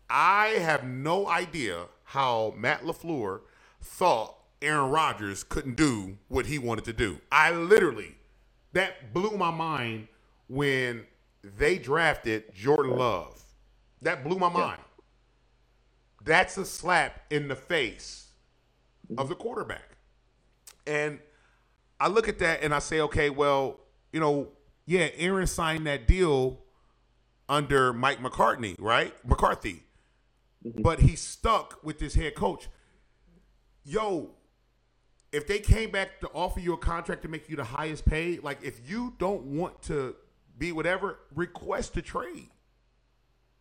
I have no idea how Matt LaFleur thought Aaron Rodgers couldn't do what he wanted to do. I literally, that blew my mind when they drafted Jordan Love. That blew my mind. That's a slap in the face of the quarterback. And I look at that and I say, okay, well, you know, yeah, Aaron signed that deal under Mike McCartney, right? McCarthy. Mm-hmm. But he stuck with his head coach. Yo, if they came back to offer you a contract to make you the highest paid, like if you don't want to be whatever, request a trade.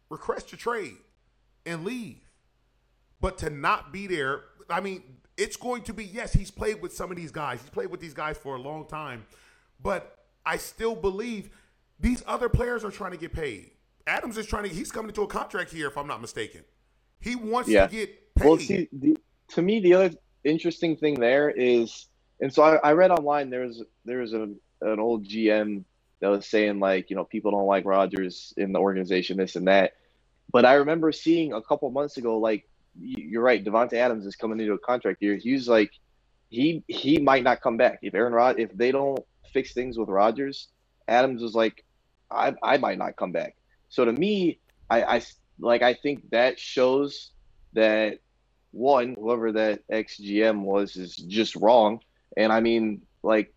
Request a trade and leave. But to not be there, I mean, it's going to be yes, he's played with some of these guys. He's played with these guys for a long time. But I still believe these other players are trying to get paid. Adams is trying to he's coming into a contract here if I'm not mistaken. He wants yeah. to get paid. Well, see, the, to me the other interesting thing there is and so I, I read online there's there's a an old GM that was saying like, you know, people don't like Rodgers in the organization, this and that. But I remember seeing a couple months ago, like you're right, Davante Adams is coming into a contract year. He's like, he he might not come back if Aaron Rod if they don't fix things with Rodgers. Adams was like, I I might not come back. So to me, I I like I think that shows that one whoever that ex GM was is just wrong. And I mean, like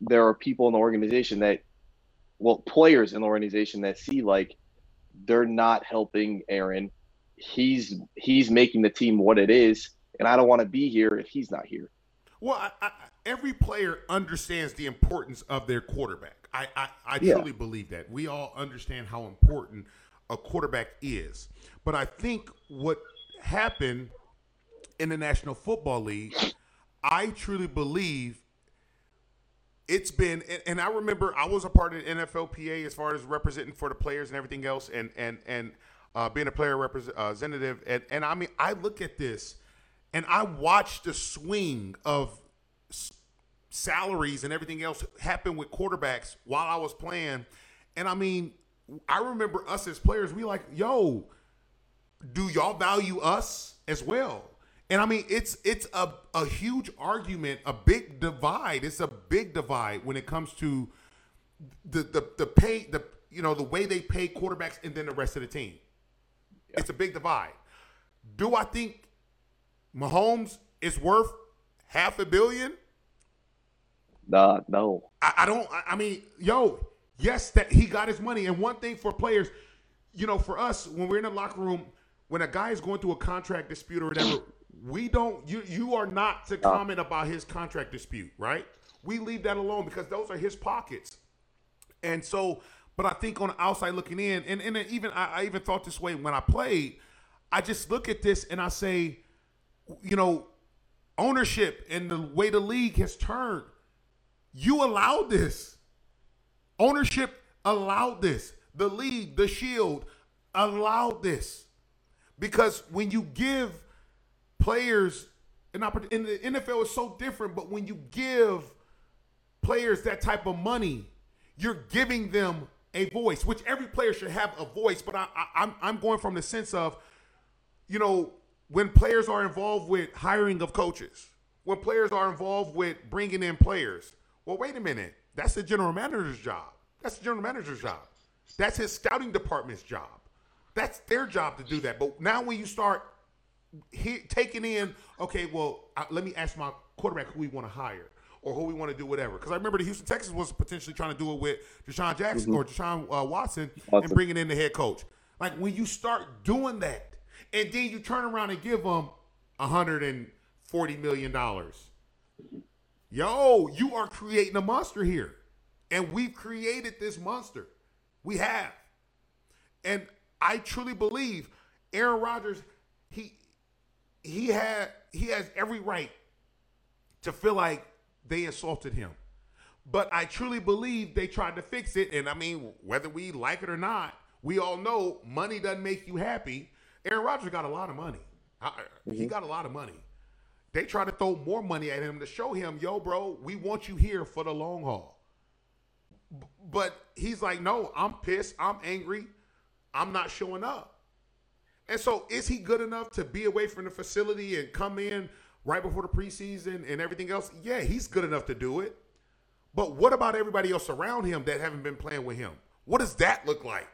there are people in the organization that, well, players in the organization that see like they're not helping Aaron. He's he's making the team what it is, and I don't want to be here if he's not here. Well, I, I, every player understands the importance of their quarterback. I I, I yeah. truly believe that we all understand how important a quarterback is. But I think what happened in the National Football League, I truly believe it's been and I remember I was a part of the NFLPA as far as representing for the players and everything else and and and uh, being a player representative and and I mean I look at this and I watch the swing of salaries and everything else happen with quarterbacks while I was playing and I mean I remember us as players we like yo do y'all value us as well and I mean, it's it's a, a huge argument, a big divide. It's a big divide when it comes to the the the pay the you know the way they pay quarterbacks and then the rest of the team. Yeah. It's a big divide. Do I think Mahomes is worth half a billion? Nah, no. I, I don't. I, I mean, yo, yes, that he got his money. And one thing for players, you know, for us when we're in the locker room, when a guy is going through a contract dispute or whatever, we don't you you are not to comment about his contract dispute, right? We leave that alone because those are his pockets. And so, but I think on the outside looking in, and, and even I, I even thought this way when I played, I just look at this and I say, you know, ownership and the way the league has turned, you allowed this. Ownership allowed this. The league, the shield allowed this. Because when you give players an opportunity. In the NFL is so different, but when you give players that type of money, you're giving them a voice, which every player should have a voice. But I, I, I'm I'm going from the sense of, you know, when players are involved with hiring of coaches, when players are involved with bringing in players. Well, wait a minute. That's the general manager's job. That's the general manager's job. That's his scouting department's job. That's their job to do that. But now when you start he, taking in, okay, well, uh, let me ask my quarterback who we want to hire or who we want to do whatever. Because I remember the Houston Texans was potentially trying to do it with DeSean Jackson mm-hmm. or Deshaun uh, Watson, Watson, and bringing in the head coach. Like when you start doing that, and then you turn around and give them hundred and forty million dollars, yo, you are creating a monster here, and we've created this monster. We have, and I truly believe Aaron Rodgers. He he had he has every right to feel like they assaulted him. But I truly believe they tried to fix it. And I mean, whether we like it or not, we all know money doesn't make you happy. Aaron Rodgers got a lot of money. Mm-hmm. He got a lot of money. They try to throw more money at him to show him, yo, bro, we want you here for the long haul. But he's like, no, I'm pissed. I'm angry. I'm not showing up. And so, is he good enough to be away from the facility and come in right before the preseason and everything else? Yeah, he's good enough to do it. But what about everybody else around him that haven't been playing with him? What does that look like?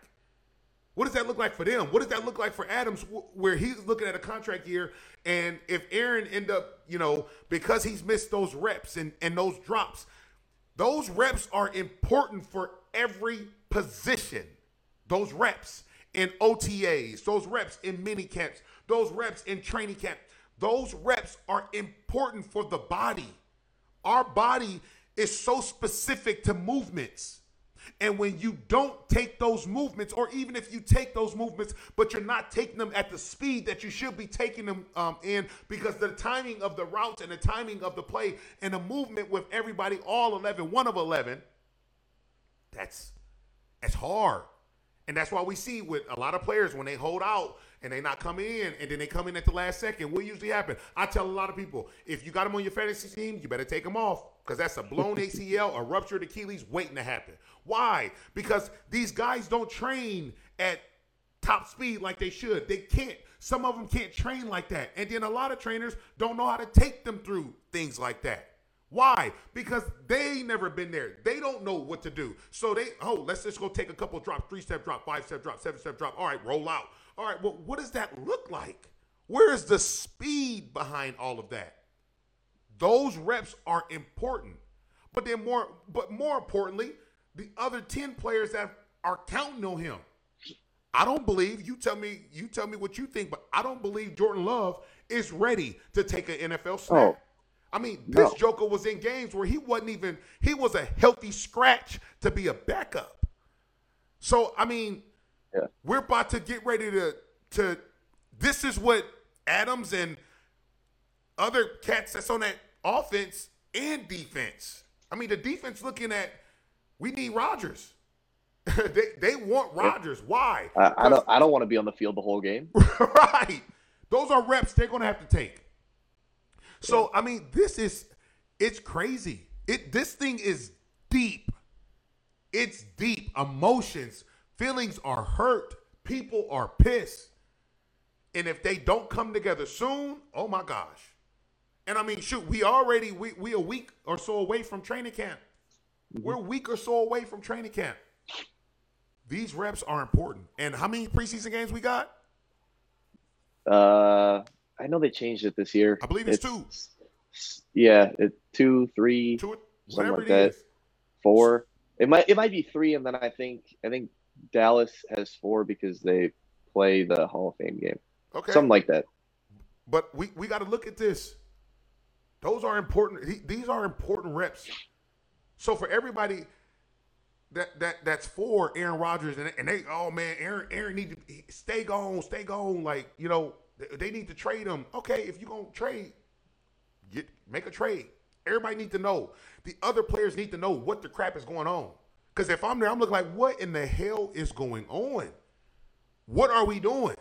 What does that look like for them? What does that look like for Adams, where he's looking at a contract year? And if Aaron end up, you know, because he's missed those reps and, and those drops, Those reps are important for every position. Those reps in OTAs, those reps in mini camps, those reps in training camp, those reps are important for the body. Our body is so specific to movements. And when you don't take those movements, or even if you take those movements, but you're not taking them at the speed that you should be taking them um, in, because the timing of the routes and the timing of the play and the movement with everybody, all 11, one of 11, that's that's hard. And that's why we see with a lot of players when they hold out and they not come in and then they come in at the last second, what usually happen? I tell a lot of people, if you got them on your fantasy team, you better take them off because that's a blown [laughs] ACL, a ruptured Achilles waiting to happen. Why? Because these guys don't train at top speed like they should. They can't. Some of them can't train like that. And then a lot of trainers don't know how to take them through things like that. Why? Because they never been there. They don't know what to do. So they, oh, let's just go take a couple drops, three step drop, five step drop, seven step drop. All right, roll out. All right, well, what does that look like? Where is the speed behind all of that? Those reps are important. But then more, but more importantly, the other 10 players that are counting on him. I don't believe you tell me you tell me what you think, but I don't believe Jordan Love is ready to take an NFL snap. Oh. I mean, this no. Joker was in games where he wasn't even he was a healthy scratch to be a backup. So I mean, yeah. we're about to get ready to to this is what Adams and other cats that's on that offense and defense. I mean, the defense looking at we need Rodgers. [laughs] they they want Rodgers. Why? I, I don't I don't want to be on the field the whole game. [laughs] right. Those are reps they're going to have to take. So I mean, this is it's crazy. It this thing is deep. It's deep. Emotions, feelings are hurt. People are pissed. And if they don't come together soon, oh my gosh. And I mean, shoot, we already we we a week or so away from training camp. We're a week or so away from training camp. These reps are important. And how many preseason games we got? Uh I know they changed it this year. I believe it's, it's two. Yeah, it two, three, two, something like that. Is. Four. It might it might be three, and then I think I think Dallas has four because they play the Hall of Fame game. Okay, something like that. But we we got to look at this. Those are important. These are important reps. So for everybody that that that's for Aaron Rodgers and, and they oh man Aaron Aaron need to stay gone stay gone like you know they need to trade him. Okay, if you're gonna trade, get make a trade. Everybody need to know. The other players need to know what the crap is going on. Because if I'm there, I'm looking like, what in the hell is going on? What are we doing?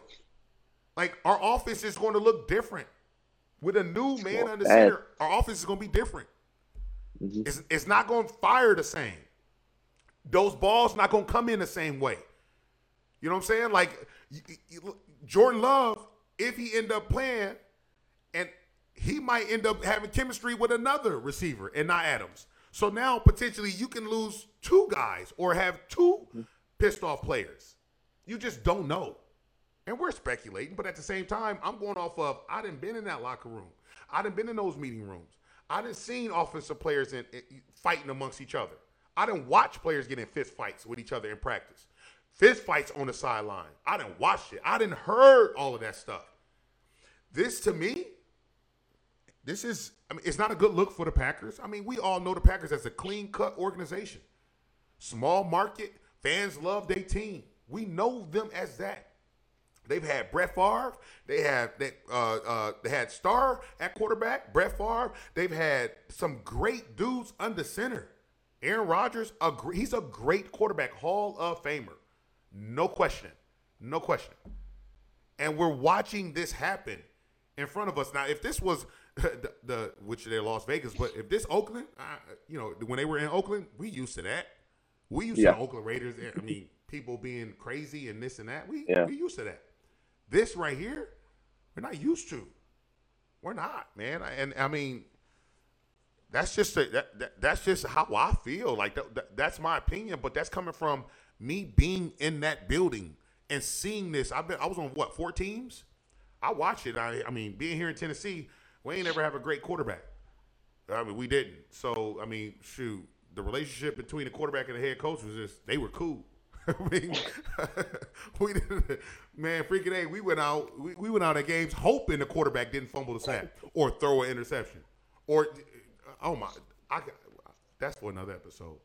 Like our office is going to look different with a new man under center. Our office is going to be different. Mm-hmm. It's, it's not going to fire the same. Those balls not going to come in the same way. You know what I'm saying? Like you, you, Jordan Love if he end up playing, and he might end up having chemistry with another receiver and not Adams. So now potentially you can lose two guys or have two pissed off players. You just don't know. And we're speculating, but at the same time, I'm going off of I didn't been in that locker room. I didn't been in those meeting rooms. I didn't seen offensive players in, in, fighting amongst each other. I didn't watch players get in fist fights with each other in practice fist fights on the sideline. I didn't watch it. I didn't heard all of that stuff. This to me, this is I mean, it's not a good look for the Packers. I mean, we all know the Packers as a clean cut organization. Small market, fans love their team. We know them as that. They've had Brett Favre. They have they, uh, uh, they had Starr at quarterback. Brett Favre. They've had some great dudes under center. Aaron Rodgers, a, he's a great quarterback, Hall of Famer. No question. No question. And we're watching this happen in front of us. Now, if this was [laughs] the, the which they're Las Vegas, but if this Oakland, uh, you know, when they were in Oakland, we used to that. We used yeah. to Oakland Raiders. I mean, people being crazy and this and that. We yeah. we used to that. This right here, we're not used to. We're not, man. And I mean, that's just a, that, that, that's just how I feel. Like that, that's my opinion, but that's coming from me being in that building and seeing this. I've been I was on what four teams. I watched it. I I mean, being here in Tennessee, we ain't ever have a great quarterback. I mean, we didn't. So I mean, shoot, the relationship between the quarterback and the head coach was just they were cool. [laughs] I mean, [laughs] we didn't, man, freaking a, we went out, we, we went out at games hoping the quarterback didn't fumble the snap or throw an interception, or oh my, I that's for another episode.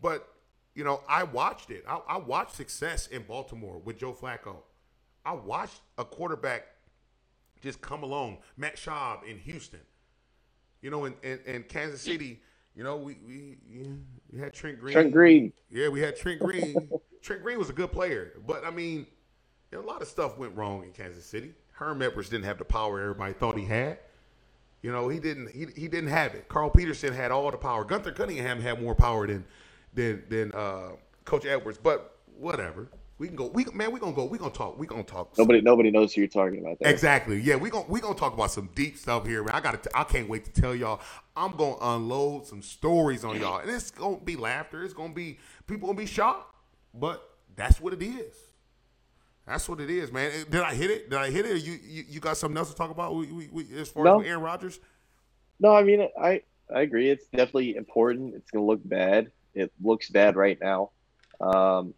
But you know, I watched it. I, I watched success in Baltimore with Joe Flacco. I watched a quarterback just come along. Matt Schaub in Houston. You know, in, in, in Kansas City, you know, we we, we had Trent Green. Trent Green. Yeah, we had Trent Green. Trent Green was a good player, but I mean, you know, a lot of stuff went wrong in Kansas City. Herm Edwards didn't have the power everybody thought he had. You know, he didn't. He, he didn't have it. Carl Peterson had all the power. Gunther Cunningham had more power than than than uh, Coach Edwards. But whatever. We can go. We man, we gonna go. We gonna talk. We gonna talk. Nobody, nobody knows who you're talking about. There. Exactly. Yeah, we gonna we gonna talk about some deep stuff here, man. I got to. I can't wait to tell y'all. I'm gonna unload some stories on y'all, and it's gonna be laughter. It's gonna be people gonna be shocked, but that's what it is. That's what it is, man. Did I hit it? Did I hit it? you, you you got something else to talk about? We, we, we, as far no. as Aaron Rodgers? No, I mean I I agree. It's definitely important. It's gonna look bad. It looks bad right now. Um,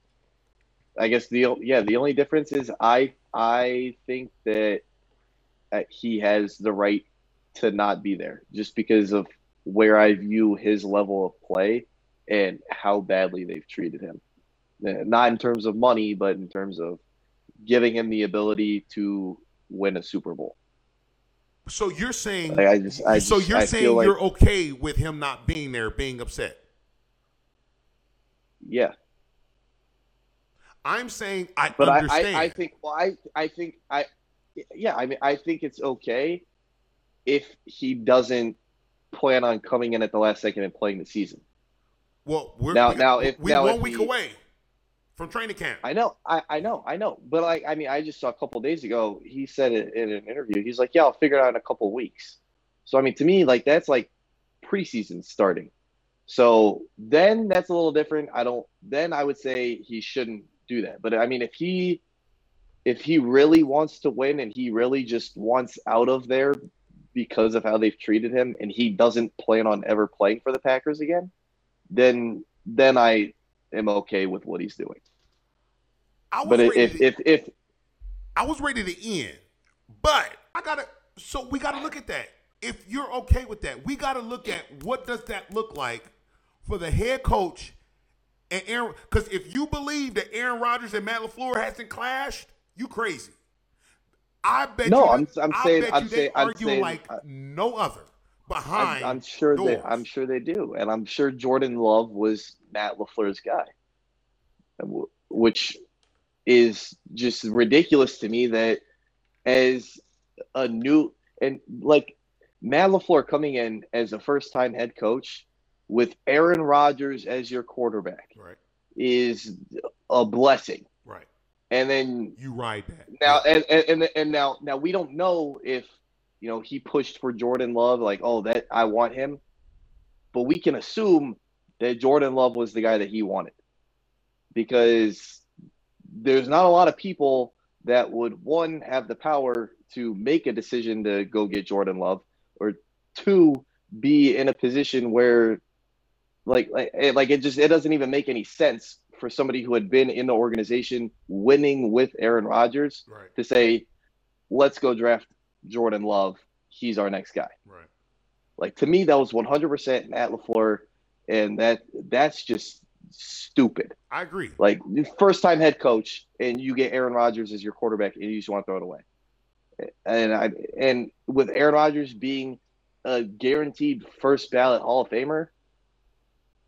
I guess the yeah the only difference is I I think that he has the right to not be there just because of where I view his level of play and how badly they've treated him. Uh, not in terms of money, but in terms of giving him the ability to win a Super Bowl. So you're saying like I just, I so just, you're I saying like, you're okay with him not being there, being upset. Yeah, I'm saying I but understand. I, I, I think well I I think I yeah I mean I think it's okay if he doesn't plan on coming in at the last second and playing the season. Well, we're now we, now if we're now one if week he, away from training camp. I know, I, I know, I know. But like I mean I just saw a couple days ago he said it in an interview. He's like, Yeah, I'll figure it out in a couple weeks. So I mean to me, like that's like preseason starting. So then that's a little different. I don't then I would say he shouldn't do that. But I mean, if he if he really wants to win and he really just wants out of there because of how they've treated him and he doesn't plan on ever playing for the Packers again, then then I am okay with what he's doing. but if, to, if if I was ready to end, but I gotta so we gotta look at that. If you're okay with that, we gotta look at what does that look like for the head coach and Aaron, because if you believe that Aaron Rodgers and Matt LaFleur hasn't clashed, you crazy. I bet no, you. I'm, I'm I saying, bet I'm you saying, they I'm argue saying, like uh, no other behind. I'm, I'm sure doors. they, I'm sure they do, and I'm sure Jordan Love was Matt LaFleur's guy, which is just ridiculous to me that as a new and like Matt LaFleur coming in as a first time head coach with Aaron Rodgers as your quarterback right. is a blessing. Right. And then you ride that now, yeah. and, and and now now we don't know if you know he pushed for Jordan Love, like oh that I want him, but we can assume that Jordan Love was the guy that he wanted because there's not a lot of people that would one have the power to make a decision to go get Jordan Love or two be in a position where like like like it just it doesn't even make any sense for somebody who had been in the organization winning with Aaron Rodgers right. to say, let's go draft Jordan Love. He's our next guy. Right. Like to me, that was 100% Matt LaFleur, and that that's just stupid. I agree. Like first time head coach, and you get Aaron Rodgers as your quarterback, and you just want to throw it away. And I and with Aaron Rodgers being a guaranteed first ballot Hall of Famer,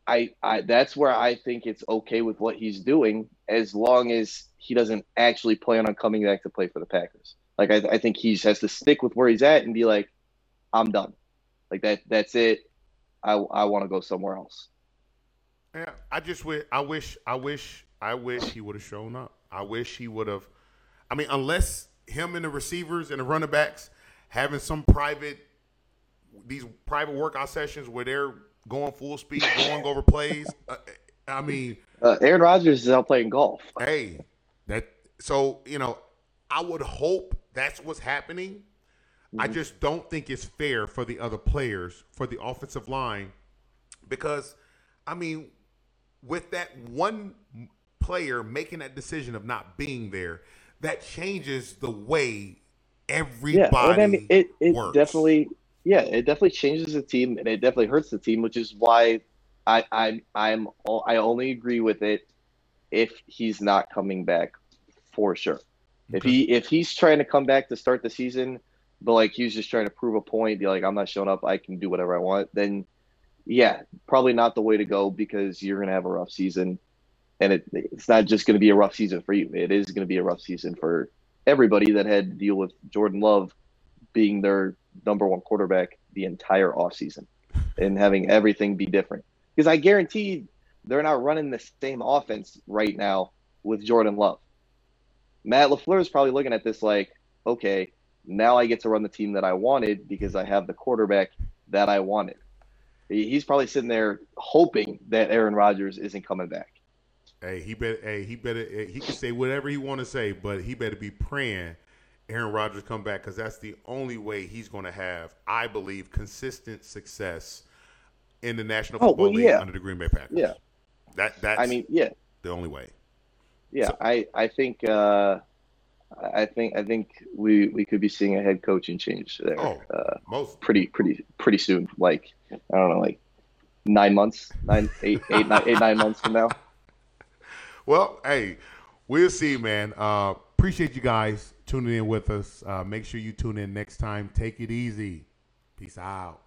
I, I that's where I think it's okay with what he's doing as long as he doesn't actually plan on coming back to play for the Packers. Like I, I think he has to stick with where he's at and be like, I'm done. Like that that's it. I I want to go somewhere else. Yeah, I just wish I wish I wish I wish he would have shown up. I wish he would have. I mean, unless him and the receivers and the running backs having some private these private workout sessions where they're going full speed, going over plays. Uh, I mean, uh, Aaron Rodgers is out playing golf. Hey, that so you know, I would hope that's what's happening. Mm-hmm. I just don't think it's fair for the other players, for the offensive line, because I mean, with that one player making that decision of not being there, that changes the way everybody Yeah, well, I mean, it it works. definitely yeah, it definitely changes the team and it definitely hurts the team, which is why I I I'm I only agree with it if he's not coming back for sure. If he if he's trying to come back to start the season, but like he's just trying to prove a point, be like I'm not showing up, I can do whatever I want, then yeah, probably not the way to go because you're gonna have a rough season, and it it's not just gonna be a rough season for you. It is gonna be a rough season for everybody that had to deal with Jordan Love being their number one quarterback the entire offseason and having everything be different. Because I guarantee they're not running the same offense right now with Jordan Love. Matt LaFleur is probably looking at this like, okay, now I get to run the team that I wanted because I have the quarterback that I wanted. He's probably sitting there hoping that Aaron Rodgers isn't coming back. Hey, he better. Hey, he better. eh, He can say whatever he want to say, but he better be praying Aaron Rodgers come back because that's the only way he's going to have, I believe, consistent success in the National Oh, Football well, League yeah. under the Green Bay Packers. Yeah. that that's I mean, yeah, the only way. yeah. So- I I think uh, I think I think we we could be seeing a head coaching change there. Oh. Uh, Most pretty pretty pretty soon. Like I don't know, like nine months, nine, eight, eight, nine, eight, nine months from now. [laughs] well. Hey, we'll see, man. Uh, appreciate you guys tuning in with us. Uh, make sure you tune in next time. Take it easy. Peace out.